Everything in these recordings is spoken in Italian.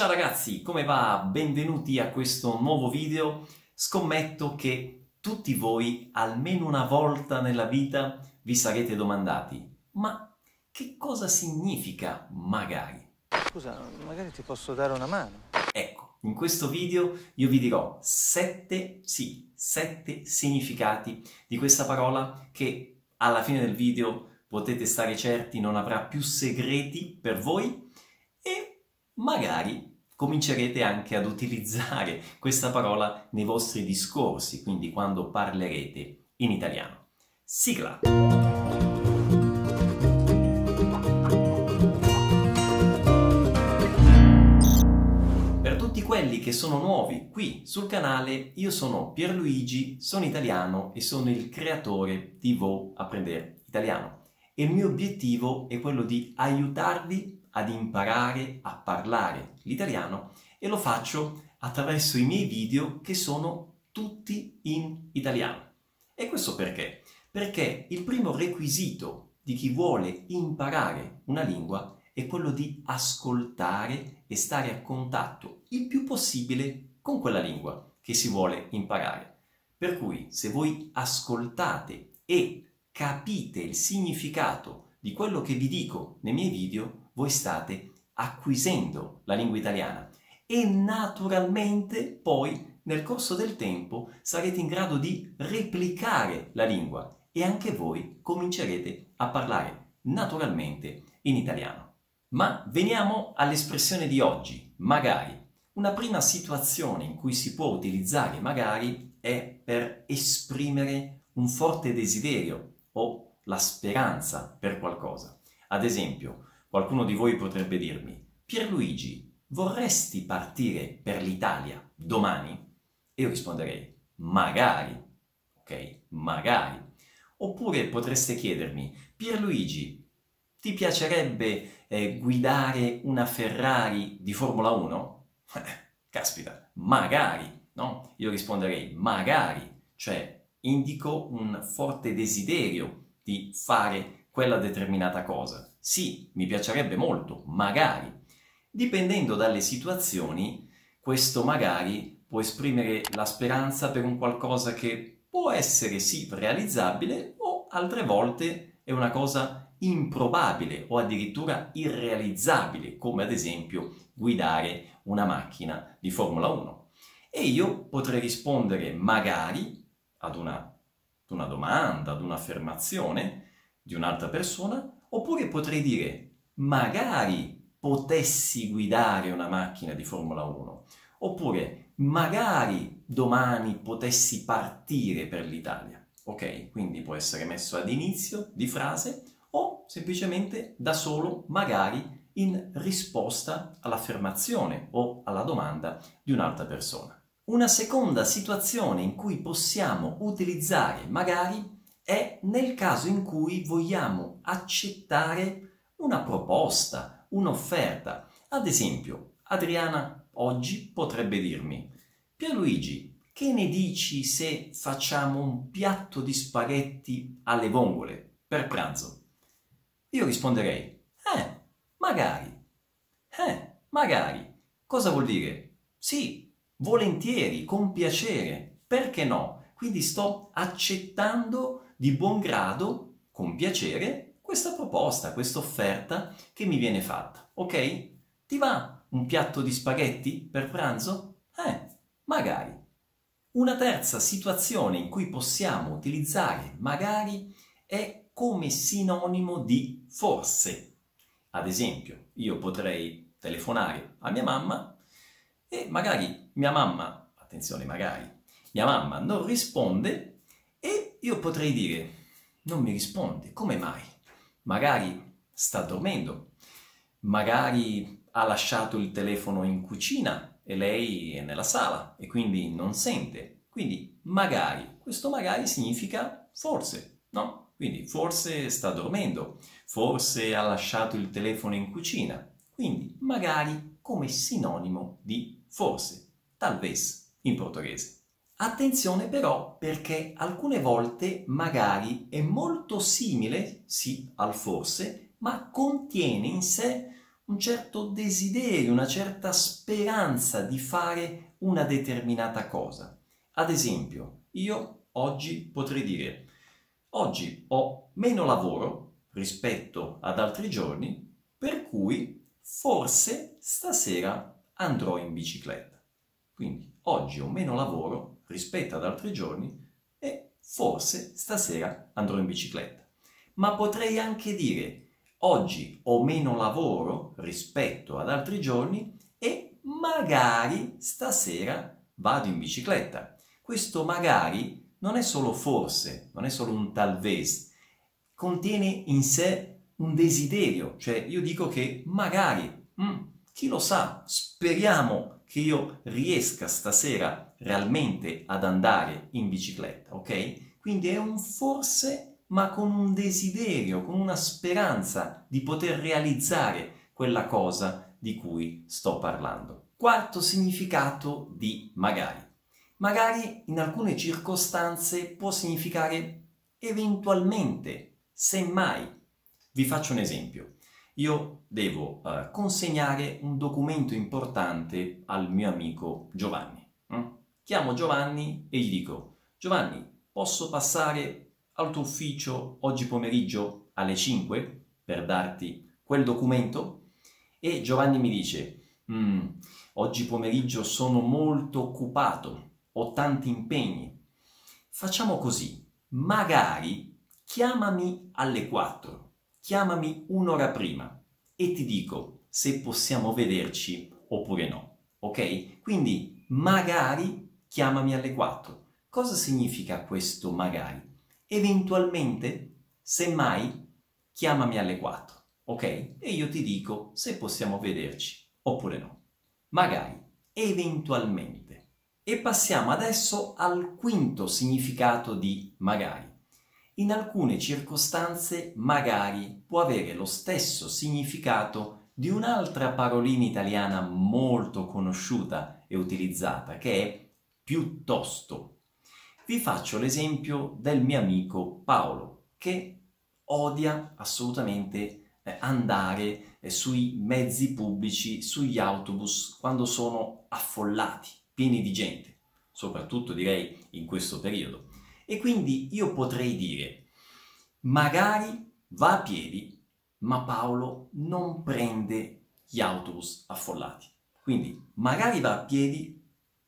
Ciao ragazzi, come va? Benvenuti a questo nuovo video. Scommetto che tutti voi almeno una volta nella vita vi sarete domandati ma che cosa significa magari? Scusa, magari ti posso dare una mano. Ecco, in questo video io vi dirò sette, sì, sette significati di questa parola che alla fine del video potete stare certi non avrà più segreti per voi e magari comincerete anche ad utilizzare questa parola nei vostri discorsi, quindi quando parlerete in italiano. Sigla! Per tutti quelli che sono nuovi qui sul canale, io sono Pierluigi, sono italiano e sono il creatore di Vo Apprendere Italiano. E il mio obiettivo è quello di aiutarvi ad imparare a parlare l'italiano e lo faccio attraverso i miei video che sono tutti in italiano. E questo perché? Perché il primo requisito di chi vuole imparare una lingua è quello di ascoltare e stare a contatto il più possibile con quella lingua che si vuole imparare. Per cui se voi ascoltate e capite il significato di quello che vi dico nei miei video, voi state acquisendo la lingua italiana e naturalmente poi nel corso del tempo sarete in grado di replicare la lingua e anche voi comincerete a parlare naturalmente in italiano. Ma veniamo all'espressione di oggi, magari. Una prima situazione in cui si può utilizzare magari è per esprimere un forte desiderio o la speranza per qualcosa. Ad esempio, Qualcuno di voi potrebbe dirmi, Pierluigi, vorresti partire per l'Italia domani? E io risponderei, magari, ok? Magari. Oppure potreste chiedermi, Pierluigi, ti piacerebbe eh, guidare una Ferrari di Formula 1? Caspita, magari, no? Io risponderei, magari, cioè indico un forte desiderio di fare quella determinata cosa. Sì, mi piacerebbe molto, magari. Dipendendo dalle situazioni, questo magari può esprimere la speranza per un qualcosa che può essere sì realizzabile o altre volte è una cosa improbabile o addirittura irrealizzabile, come ad esempio guidare una macchina di Formula 1. E io potrei rispondere magari ad una, ad una domanda, ad un'affermazione di un'altra persona Oppure potrei dire, magari potessi guidare una macchina di Formula 1. Oppure, magari domani potessi partire per l'Italia. Ok? Quindi può essere messo ad inizio di frase o semplicemente da solo, magari in risposta all'affermazione o alla domanda di un'altra persona. Una seconda situazione in cui possiamo utilizzare magari è nel caso in cui vogliamo accettare una proposta, un'offerta. Ad esempio, Adriana oggi potrebbe dirmi, Pierluigi, che ne dici se facciamo un piatto di spaghetti alle vongole per pranzo? Io risponderei, eh, magari. Eh, magari. Cosa vuol dire? Sì, volentieri, con piacere, perché no? Quindi sto accettando di buon grado, con piacere, questa proposta, questa offerta che mi viene fatta. Ok? Ti va un piatto di spaghetti per pranzo? Eh, magari. Una terza situazione in cui possiamo utilizzare magari è come sinonimo di forse. Ad esempio, io potrei telefonare a mia mamma e magari mia mamma, attenzione magari, mia mamma non risponde io potrei dire, non mi risponde, come mai? Magari sta dormendo, magari ha lasciato il telefono in cucina e lei è nella sala e quindi non sente. Quindi magari, questo magari significa forse, no? Quindi forse sta dormendo, forse ha lasciato il telefono in cucina. Quindi magari come sinonimo di forse, talvez in portoghese. Attenzione però perché alcune volte magari è molto simile, sì, al forse, ma contiene in sé un certo desiderio, una certa speranza di fare una determinata cosa. Ad esempio, io oggi potrei dire, oggi ho meno lavoro rispetto ad altri giorni, per cui forse stasera andrò in bicicletta. Quindi oggi ho meno lavoro rispetto ad altri giorni e forse stasera andrò in bicicletta. Ma potrei anche dire oggi ho meno lavoro rispetto ad altri giorni e magari stasera vado in bicicletta. Questo magari non è solo forse, non è solo un talvez, contiene in sé un desiderio, cioè io dico che magari, mm, chi lo sa, speriamo che io riesca stasera realmente ad andare in bicicletta, ok? Quindi è un forse ma con un desiderio, con una speranza di poter realizzare quella cosa di cui sto parlando. Quarto significato di magari. Magari in alcune circostanze può significare eventualmente, semmai. Vi faccio un esempio. Io devo uh, consegnare un documento importante al mio amico Giovanni. Mm? Chiamo Giovanni e gli dico, Giovanni, posso passare al tuo ufficio oggi pomeriggio alle 5 per darti quel documento? E Giovanni mi dice, mm, oggi pomeriggio sono molto occupato, ho tanti impegni. Facciamo così, magari chiamami alle 4, chiamami un'ora prima e ti dico se possiamo vederci oppure no. Ok? Quindi magari chiamami alle 4. Cosa significa questo magari? Eventualmente, semmai, chiamami alle 4, ok? E io ti dico se possiamo vederci oppure no. Magari, eventualmente. E passiamo adesso al quinto significato di magari. In alcune circostanze magari può avere lo stesso significato di un'altra parolina italiana molto conosciuta e utilizzata che è piuttosto vi faccio l'esempio del mio amico Paolo, che odia assolutamente eh, andare eh, sui mezzi pubblici, sugli autobus, quando sono affollati, pieni di gente, soprattutto direi in questo periodo. E quindi io potrei dire, magari va a piedi, ma Paolo non prende gli autobus affollati. Quindi magari va a piedi,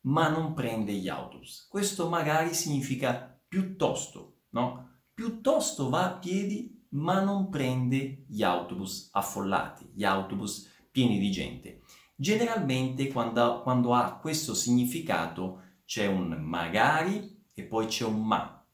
ma non prende gli autobus. Questo magari significa piuttosto, no? Piuttosto va a piedi, ma non prende gli autobus affollati, gli autobus pieni di gente. Generalmente quando, quando ha questo significato c'è un magari e poi c'è un ma.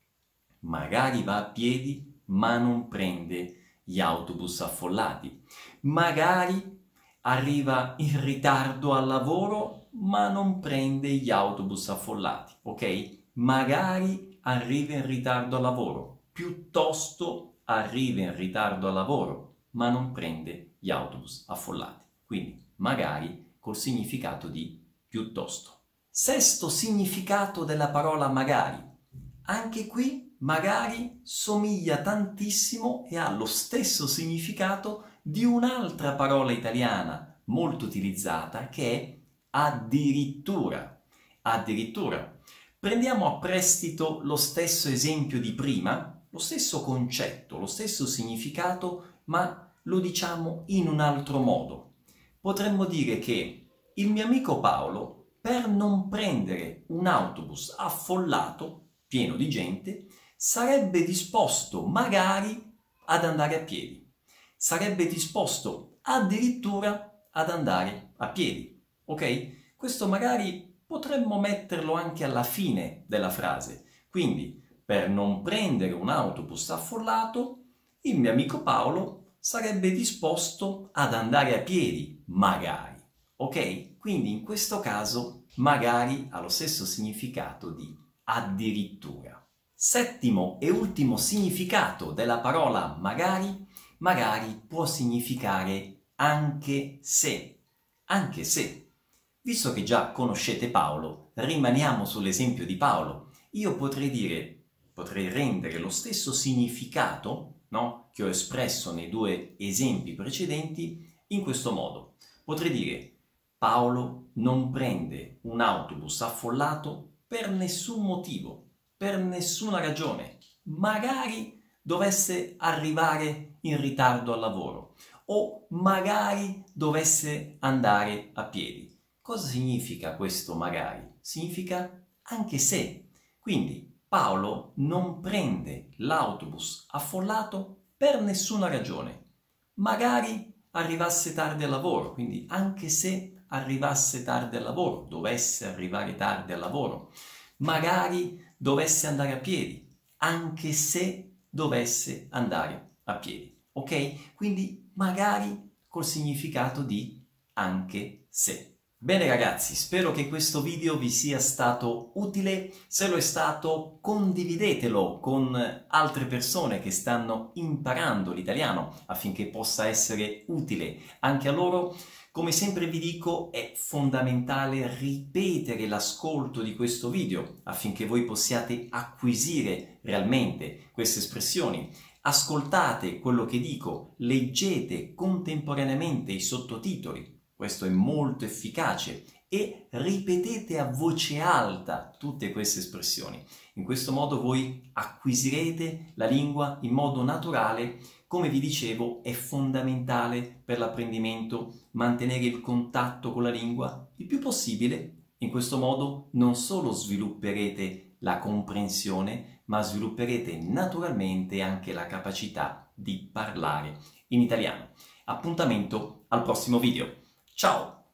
Magari va a piedi, ma non prende gli autobus affollati. Magari arriva in ritardo al lavoro ma non prende gli autobus affollati, ok? Magari arriva in ritardo al lavoro, piuttosto arriva in ritardo al lavoro, ma non prende gli autobus affollati. Quindi magari col significato di piuttosto. Sesto significato della parola magari. Anche qui magari somiglia tantissimo e ha lo stesso significato di un'altra parola italiana molto utilizzata che è addirittura. Addirittura. Prendiamo a prestito lo stesso esempio di prima, lo stesso concetto, lo stesso significato, ma lo diciamo in un altro modo. Potremmo dire che il mio amico Paolo, per non prendere un autobus affollato, pieno di gente, sarebbe disposto magari ad andare a piedi. Sarebbe disposto addirittura ad andare a piedi ok? Questo magari potremmo metterlo anche alla fine della frase. Quindi, per non prendere un autobus affollato, il mio amico Paolo sarebbe disposto ad andare a piedi, magari. Ok? Quindi in questo caso magari ha lo stesso significato di addirittura. Settimo e ultimo significato della parola magari, magari può significare anche se, anche se. Visto che già conoscete Paolo, rimaniamo sull'esempio di Paolo. Io potrei dire, potrei rendere lo stesso significato no, che ho espresso nei due esempi precedenti in questo modo. Potrei dire Paolo non prende un autobus affollato per nessun motivo, per nessuna ragione. Magari dovesse arrivare in ritardo al lavoro o magari dovesse andare a piedi. Cosa significa questo magari? Significa anche se. Quindi Paolo non prende l'autobus affollato per nessuna ragione. Magari arrivasse tardi al lavoro, quindi anche se arrivasse tardi al lavoro, dovesse arrivare tardi al lavoro, magari dovesse andare a piedi, anche se dovesse andare a piedi. Ok? Quindi magari col significato di anche se. Bene ragazzi, spero che questo video vi sia stato utile. Se lo è stato, condividetelo con altre persone che stanno imparando l'italiano affinché possa essere utile anche a loro. Come sempre vi dico, è fondamentale ripetere l'ascolto di questo video affinché voi possiate acquisire realmente queste espressioni. Ascoltate quello che dico, leggete contemporaneamente i sottotitoli questo è molto efficace e ripetete a voce alta tutte queste espressioni. In questo modo voi acquisirete la lingua in modo naturale. Come vi dicevo, è fondamentale per l'apprendimento mantenere il contatto con la lingua il più possibile. In questo modo non solo svilupperete la comprensione, ma svilupperete naturalmente anche la capacità di parlare in italiano. Appuntamento al prossimo video. Ciao!